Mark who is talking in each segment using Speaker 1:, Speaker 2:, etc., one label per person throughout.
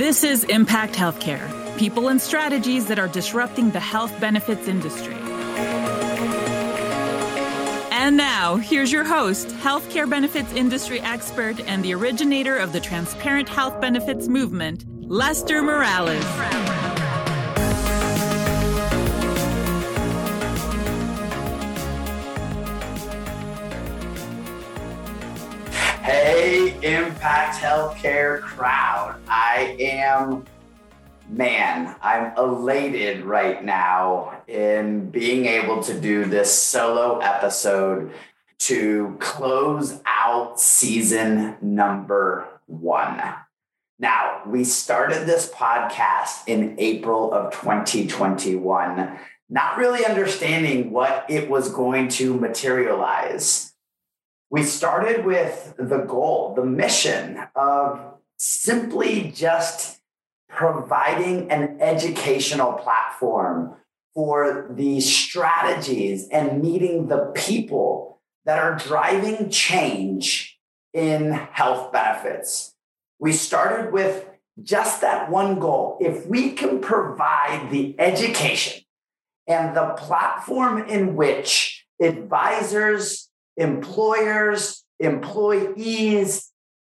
Speaker 1: This is Impact Healthcare people and strategies that are disrupting the health benefits industry. And now, here's your host, healthcare benefits industry expert and the originator of the transparent health benefits movement, Lester Morales.
Speaker 2: Impact Healthcare crowd. I am, man, I'm elated right now in being able to do this solo episode to close out season number one. Now, we started this podcast in April of 2021, not really understanding what it was going to materialize we started with the goal, the mission of simply just providing an educational platform for the strategies and meeting the people that are driving change in health benefits. We started with just that one goal. If we can provide the education and the platform in which advisors, employers, employees,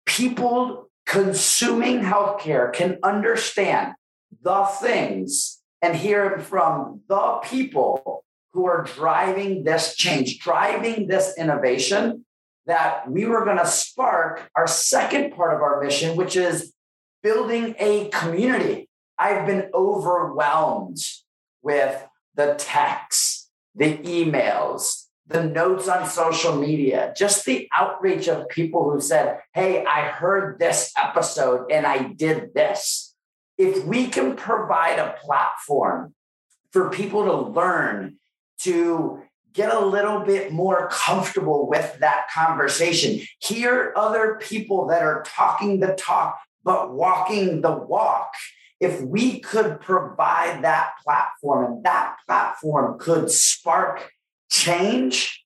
Speaker 2: people consuming healthcare can understand the things and hear from the people who are driving this change, driving this innovation, that we were going to spark our second part of our mission, which is building a community. I've been overwhelmed with the texts, the emails, the notes on social media, just the outreach of people who said, Hey, I heard this episode and I did this. If we can provide a platform for people to learn, to get a little bit more comfortable with that conversation, hear other people that are talking the talk, but walking the walk. If we could provide that platform and that platform could spark change,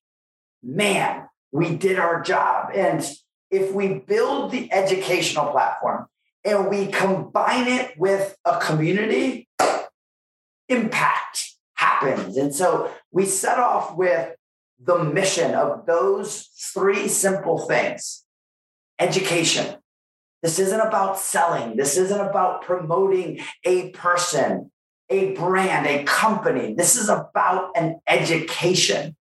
Speaker 2: man, we did our job. And if we build the educational platform and we combine it with a community, impact happens. And so we set off with the mission of those three simple things education. This isn't about selling. This isn't about promoting a person a brand, a company. This is about an education.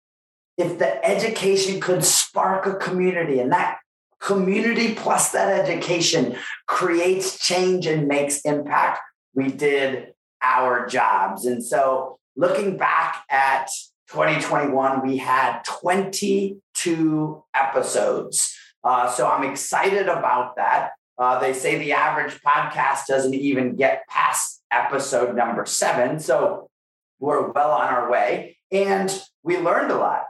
Speaker 2: If the education could spark a community and that community plus that education creates change and makes impact, we did our jobs. And so looking back at 2021, we had 22 episodes. Uh, so I'm excited about that. Uh, they say the average podcast doesn't even get past episode number seven. So we're well on our way. And we learned a lot.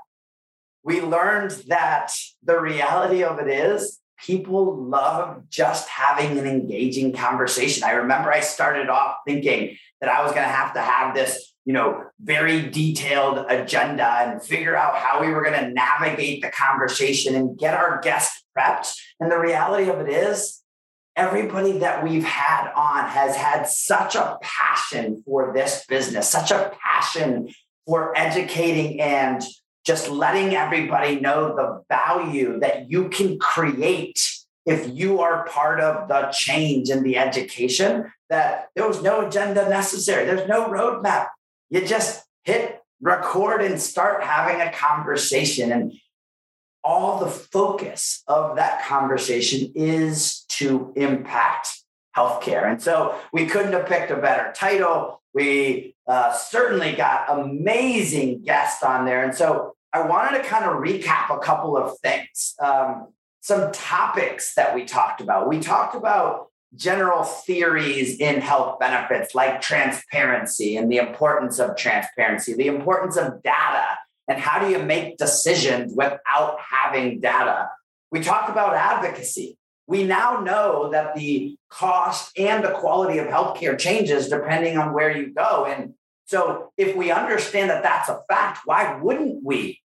Speaker 2: We learned that the reality of it is people love just having an engaging conversation. I remember I started off thinking that I was going to have to have this, you know, very detailed agenda and figure out how we were going to navigate the conversation and get our guests prepped. And the reality of it is everybody that we've had on has had such a passion for this business, such a passion for educating and just letting everybody know the value that you can create if you are part of the change in the education, that there was no agenda necessary. There's no roadmap. You just hit record and start having a conversation. And all the focus of that conversation is to impact healthcare. And so we couldn't have picked a better title. We uh, certainly got amazing guests on there. And so I wanted to kind of recap a couple of things, um, some topics that we talked about. We talked about general theories in health benefits like transparency and the importance of transparency, the importance of data and how do you make decisions without having data? We talked about advocacy. We now know that the cost and the quality of healthcare changes depending on where you go. And so, if we understand that that's a fact, why wouldn't we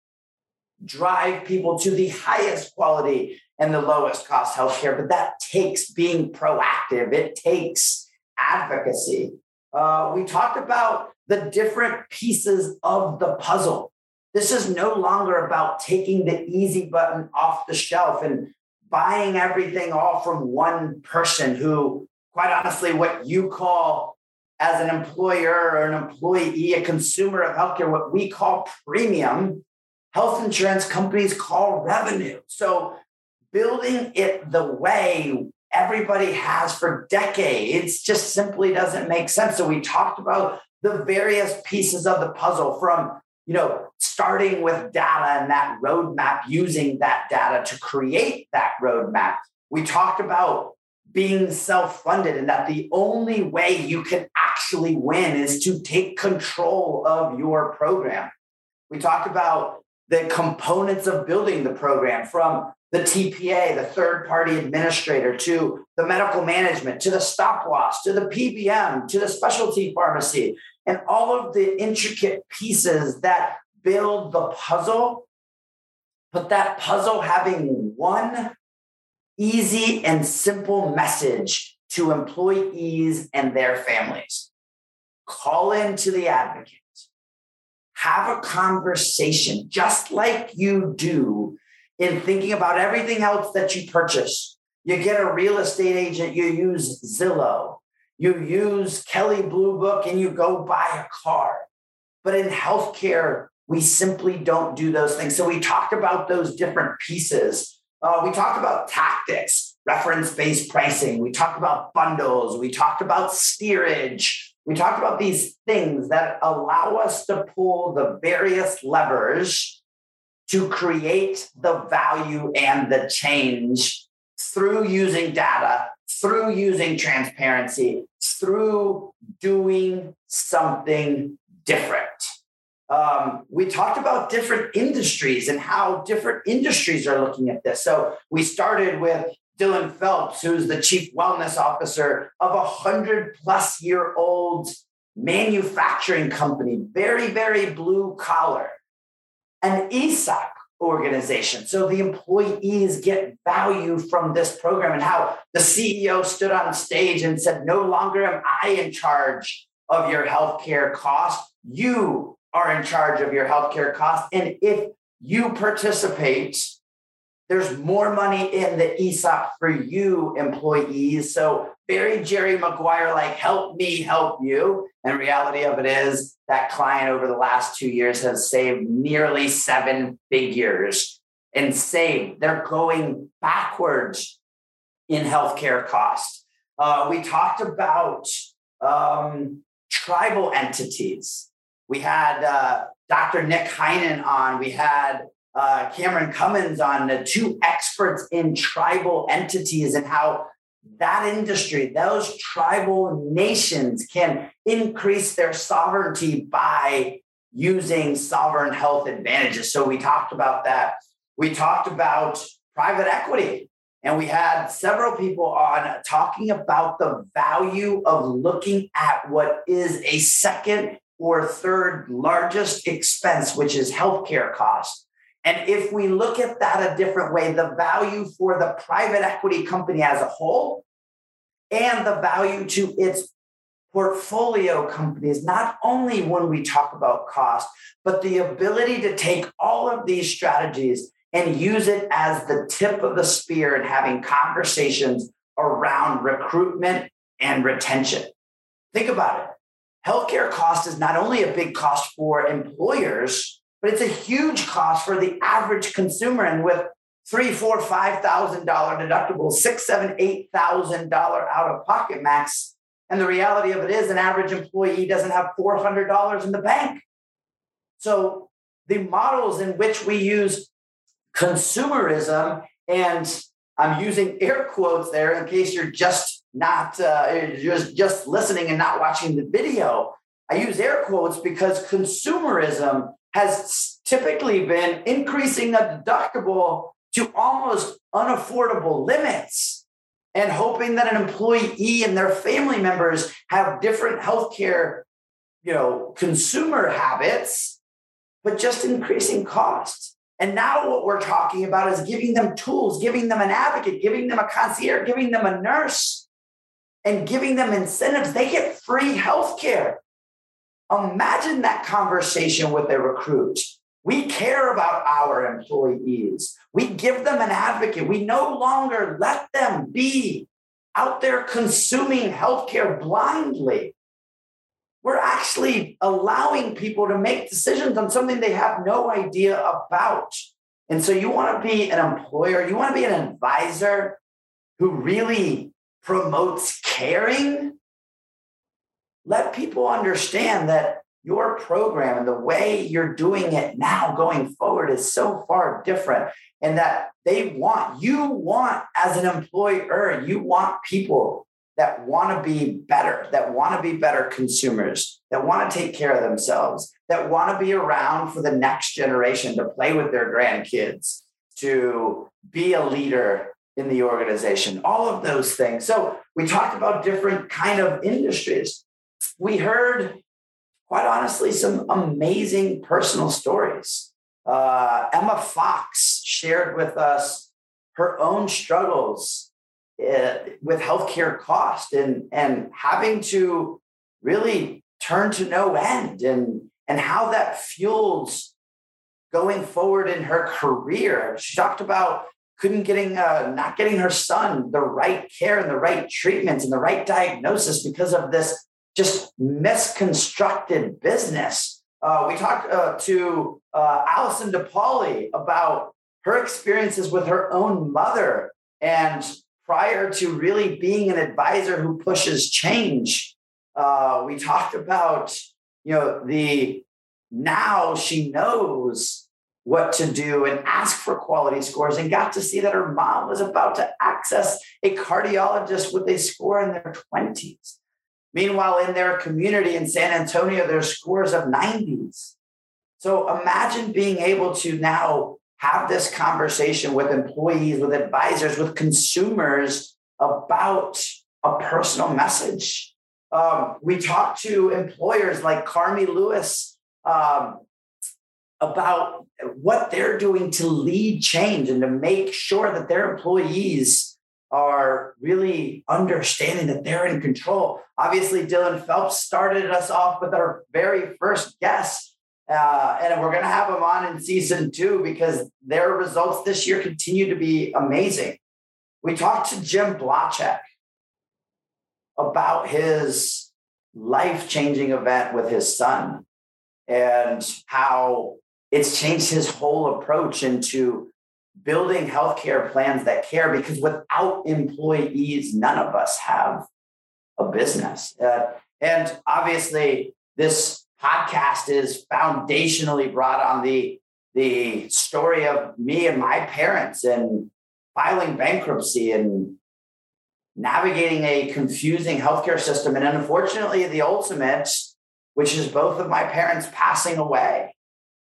Speaker 2: drive people to the highest quality and the lowest cost healthcare? But that takes being proactive, it takes advocacy. Uh, we talked about the different pieces of the puzzle. This is no longer about taking the easy button off the shelf and buying everything all from one person who, quite honestly, what you call as an employer or an employee, a consumer of healthcare, what we call premium, health insurance companies call revenue. So building it the way everybody has for decades just simply doesn't make sense. So we talked about the various pieces of the puzzle from you know starting with data and that roadmap using that data to create that roadmap. We talked about being self-funded and that the only way you can actually win is to take control of your program. We talked about the components of building the program from the TPA, the third party administrator, to the medical management, to the stop loss, to the PBM, to the specialty pharmacy, and all of the intricate pieces that build the puzzle. But that puzzle having one easy and simple message to employees and their families call into the advocate, have a conversation just like you do in thinking about everything else that you purchase. You get a real estate agent, you use Zillow, you use Kelley Blue Book, and you go buy a car. But in healthcare, we simply don't do those things. So we talked about those different pieces. Uh, we talked about tactics, reference based pricing. We talked about bundles. We talked about steerage. We talked about these things that allow us to pull the various levers to create the value and the change through using data, through using transparency, through doing something different. Um, we talked about different industries and how different industries are looking at this. So we started with Dylan Phelps, who's the chief wellness officer of a hundred plus year old manufacturing company, very, very blue collar an ESOP organization. So the employees get value from this program and how the CEO stood on stage and said, No longer am I in charge of your healthcare cost. You are in charge of your healthcare cost. And if you participate, there's more money in the ESOP for you employees. So very Jerry Maguire, like help me help you. And reality of it is that client over the last two years has saved nearly seven figures and saved. They're going backwards in healthcare costs. Uh, we talked about um, tribal entities. We had uh, Dr. Nick Heinen on. We had uh, Cameron Cummins on, the two experts in tribal entities and how that industry, those tribal nations can increase their sovereignty by using sovereign health advantages. So we talked about that. We talked about private equity. And we had several people on talking about the value of looking at what is a second or third largest expense, which is healthcare costs. And if we look at that a different way, the value for the private equity company as a whole and the value to its portfolio companies, not only when we talk about cost, but the ability to take all of these strategies and use it as the tip of the spear in having conversations around recruitment and retention. Think about it. Healthcare cost is not only a big cost for employers, but it's a huge cost for the average consumer. And with three, four, five thousand dollar deductibles, six, seven, eight thousand dollar out of pocket max. And the reality of it is, an average employee doesn't have four hundred dollars in the bank. So the models in which we use consumerism, and I'm using air quotes there in case you're just not uh, just just listening and not watching the video. I use air quotes because consumerism has typically been increasing the deductible to almost unaffordable limits and hoping that an employee and their family members have different healthcare you know consumer habits but just increasing costs and now what we're talking about is giving them tools giving them an advocate giving them a concierge giving them a nurse and giving them incentives. They get free healthcare. Imagine that conversation with a recruit. We care about our employees. We give them an advocate. We no longer let them be out there consuming healthcare blindly. We're actually allowing people to make decisions on something they have no idea about. And so, you want to be an employer, you want to be an advisor who really promotes caring. Let people understand that your program and the way you're doing it now going forward is so far different and that they want you want as an employer you want people that want to be better that want to be better consumers that want to take care of themselves that want to be around for the next generation to play with their grandkids to be a leader in the organization all of those things. So we talked about different kind of industries we heard quite honestly, some amazing personal stories. Uh, Emma Fox shared with us her own struggles uh, with healthcare cost and, and having to really turn to no end and, and how that fuels going forward in her career. She talked about couldn't getting uh, not getting her son the right care and the right treatments and the right diagnosis because of this just misconstructed business. Uh, we talked uh, to uh, Allison DePauli about her experiences with her own mother and prior to really being an advisor who pushes change. Uh, we talked about, you know, the now she knows what to do and ask for quality scores and got to see that her mom was about to access a cardiologist with a score in their 20s Meanwhile, in their community in San Antonio, there's scores of 90s. So imagine being able to now have this conversation with employees, with advisors, with consumers about a personal message. Um, we talk to employers like Carmi Lewis um, about what they're doing to lead change and to make sure that their employees are really understanding that they're in control. Obviously, Dylan Phelps started us off with our very first guest. Uh, and we're going to have him on in season two because their results this year continue to be amazing. We talked to Jim Blachek about his life changing event with his son and how it's changed his whole approach into building healthcare plans that care because without employees, none of us have a business. Uh, and obviously, this podcast is foundationally brought on the the story of me and my parents and filing bankruptcy and navigating a confusing healthcare system and unfortunately the ultimate which is both of my parents passing away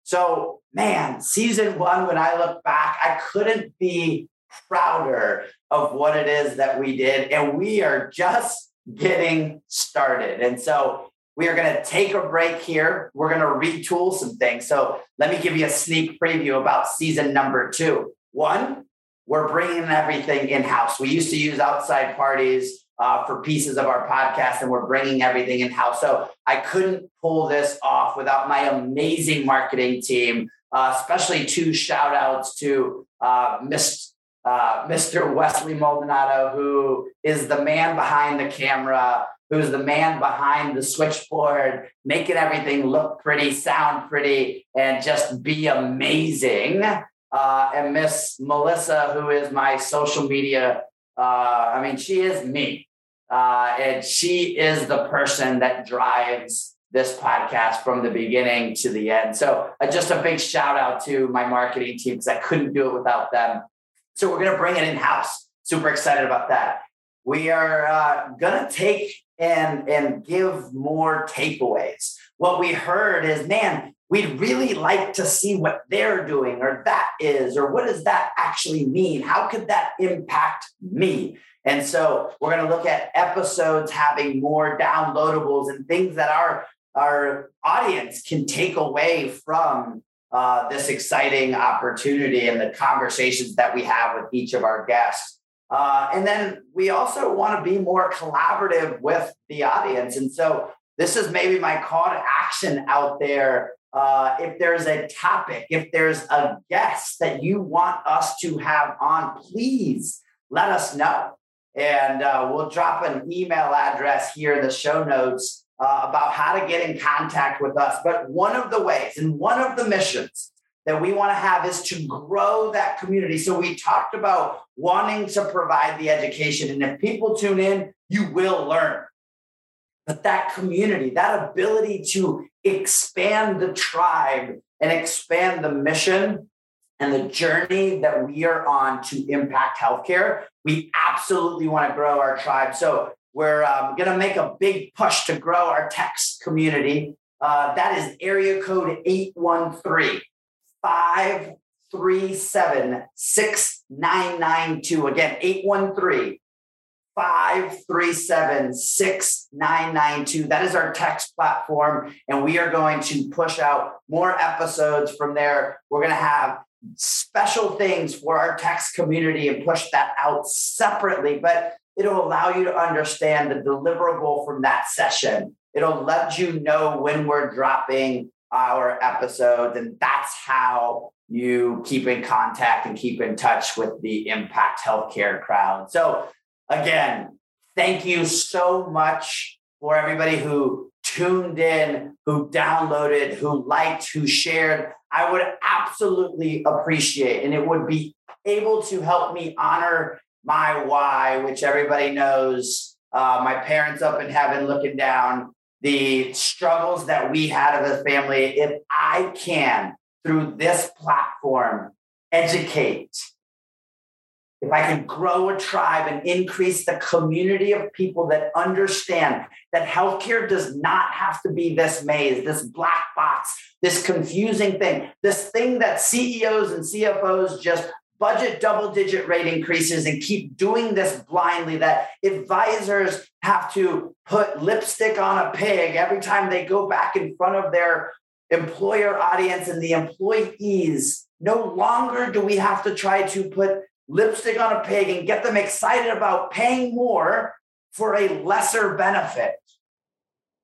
Speaker 2: so man, season one, when I look back, I couldn't be prouder of what it is that we did. And we are just getting started. And so we are going to take a break here. We're going to retool some things. So let me give you a sneak preview about season number two. One, we're bringing everything in house. We used to use outside parties uh, for pieces of our podcast, and we're bringing everything in house. So I couldn't pull this off without my amazing marketing team, uh, especially two shout outs to uh, Mr. Uh, Mr. Wesley Maldonado, who is the man behind the camera, who's the man behind the switchboard, making everything look pretty, sound pretty, and just be amazing. Uh, and Miss Melissa, who is my social media uh, I mean, she is me. Uh, and she is the person that drives this podcast from the beginning to the end. So uh, just a big shout out to my marketing team because I couldn't do it without them. So we're going to bring it in house. Super excited about that. We are uh, going to take and and give more takeaways. What we heard is, man, we'd really like to see what they're doing or that is, or what does that actually mean? How could that impact me? And so we're going to look at episodes having more downloadables and things that our, our audience can take away from uh, this exciting opportunity and the conversations that we have with each of our guests. Uh, and then we also want to be more collaborative with the audience. And so this is maybe my call to action out there. Uh, if there's a topic, if there's a guest that you want us to have on, please let us know. And uh, we'll drop an email address here in the show notes uh, about how to get in contact with us. But one of the ways and one of the missions that we want to have is to grow that community. So we talked about wanting to provide the education. And if people tune in, you will learn. But that community, that ability to expand the tribe and expand the mission and the journey that we are on to impact healthcare, we absolutely want to grow our tribe. So we're um, going to make a big push to grow our text community. Uh, that is area code 813 537 6992. Again, 813 537 6992. That is our text platform. And we are going to push out more episodes from there. We're going to have special things for our text community and push that out separately, but it'll allow you to understand the deliverable from that session. It'll let you know when we're dropping our episodes, and that's how you keep in contact and keep in touch with the Impact Healthcare crowd. So, again, thank you so much for everybody who tuned in, who downloaded, who liked, who shared. I would absolutely appreciate, and it would be able to help me honor my why, which everybody knows. Uh, my parents up in heaven looking down, the struggles that we had as a family. If I can, through this platform, educate, if I can grow a tribe and increase the community of people that understand that healthcare does not have to be this maze, this black box, this confusing thing, this thing that CEOs and CFOs just budget double digit rate increases and keep doing this blindly, that advisors have to put lipstick on a pig every time they go back in front of their employer audience and the employees. No longer do we have to try to put lipstick on a pig and get them excited about paying more for a lesser benefit.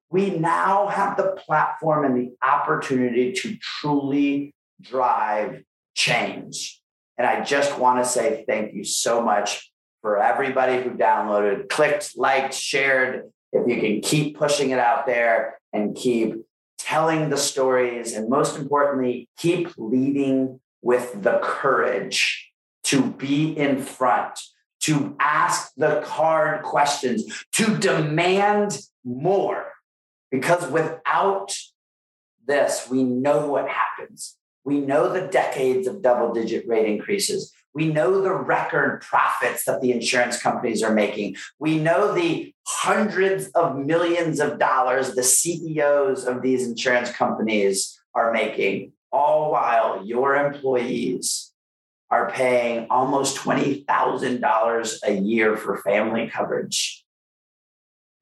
Speaker 2: We now have the platform and the opportunity to truly drive change. And I just want to say thank you so much for everybody who downloaded, clicked, liked, shared. If you can keep pushing it out there and keep telling the stories, and most importantly, keep leading with the courage to be in front, to ask the hard questions, to demand more. Because without this, we know what happens. We know the decades of double digit rate increases. We know the record profits that the insurance companies are making. We know the hundreds of millions of dollars the CEOs of these insurance companies are making, all while your employees are paying almost $20,000 a year for family coverage.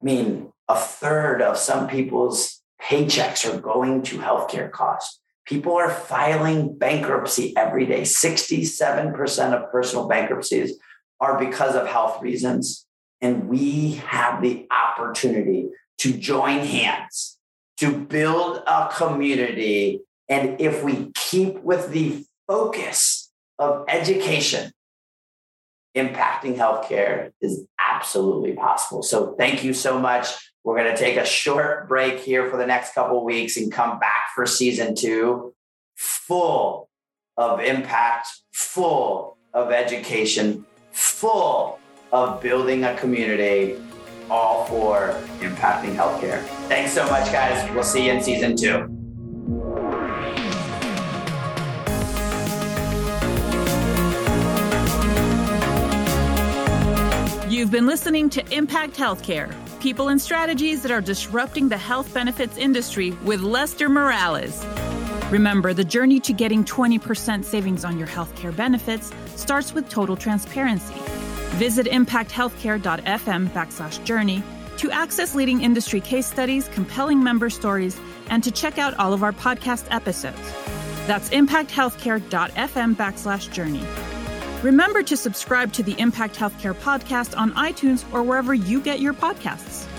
Speaker 2: I mean, a third of some people's paychecks are going to healthcare costs. People are filing bankruptcy every day. 67% of personal bankruptcies are because of health reasons. And we have the opportunity to join hands, to build a community. And if we keep with the focus of education impacting healthcare is absolutely possible. So thank you so much. We're going to take a short break here for the next couple weeks and come back for season 2 full of impact, full of education, full of building a community all for impacting healthcare. Thanks so much guys. We'll see you in season 2.
Speaker 1: You've been listening to Impact Healthcare, people and strategies that are disrupting the health benefits industry with Lester Morales. Remember, the journey to getting 20% savings on your healthcare benefits starts with total transparency. Visit impacthealthcare.fm backslash journey to access leading industry case studies, compelling member stories, and to check out all of our podcast episodes. That's impacthealthcare.fm backslash journey. Remember to subscribe to the Impact Healthcare podcast on iTunes or wherever you get your podcasts.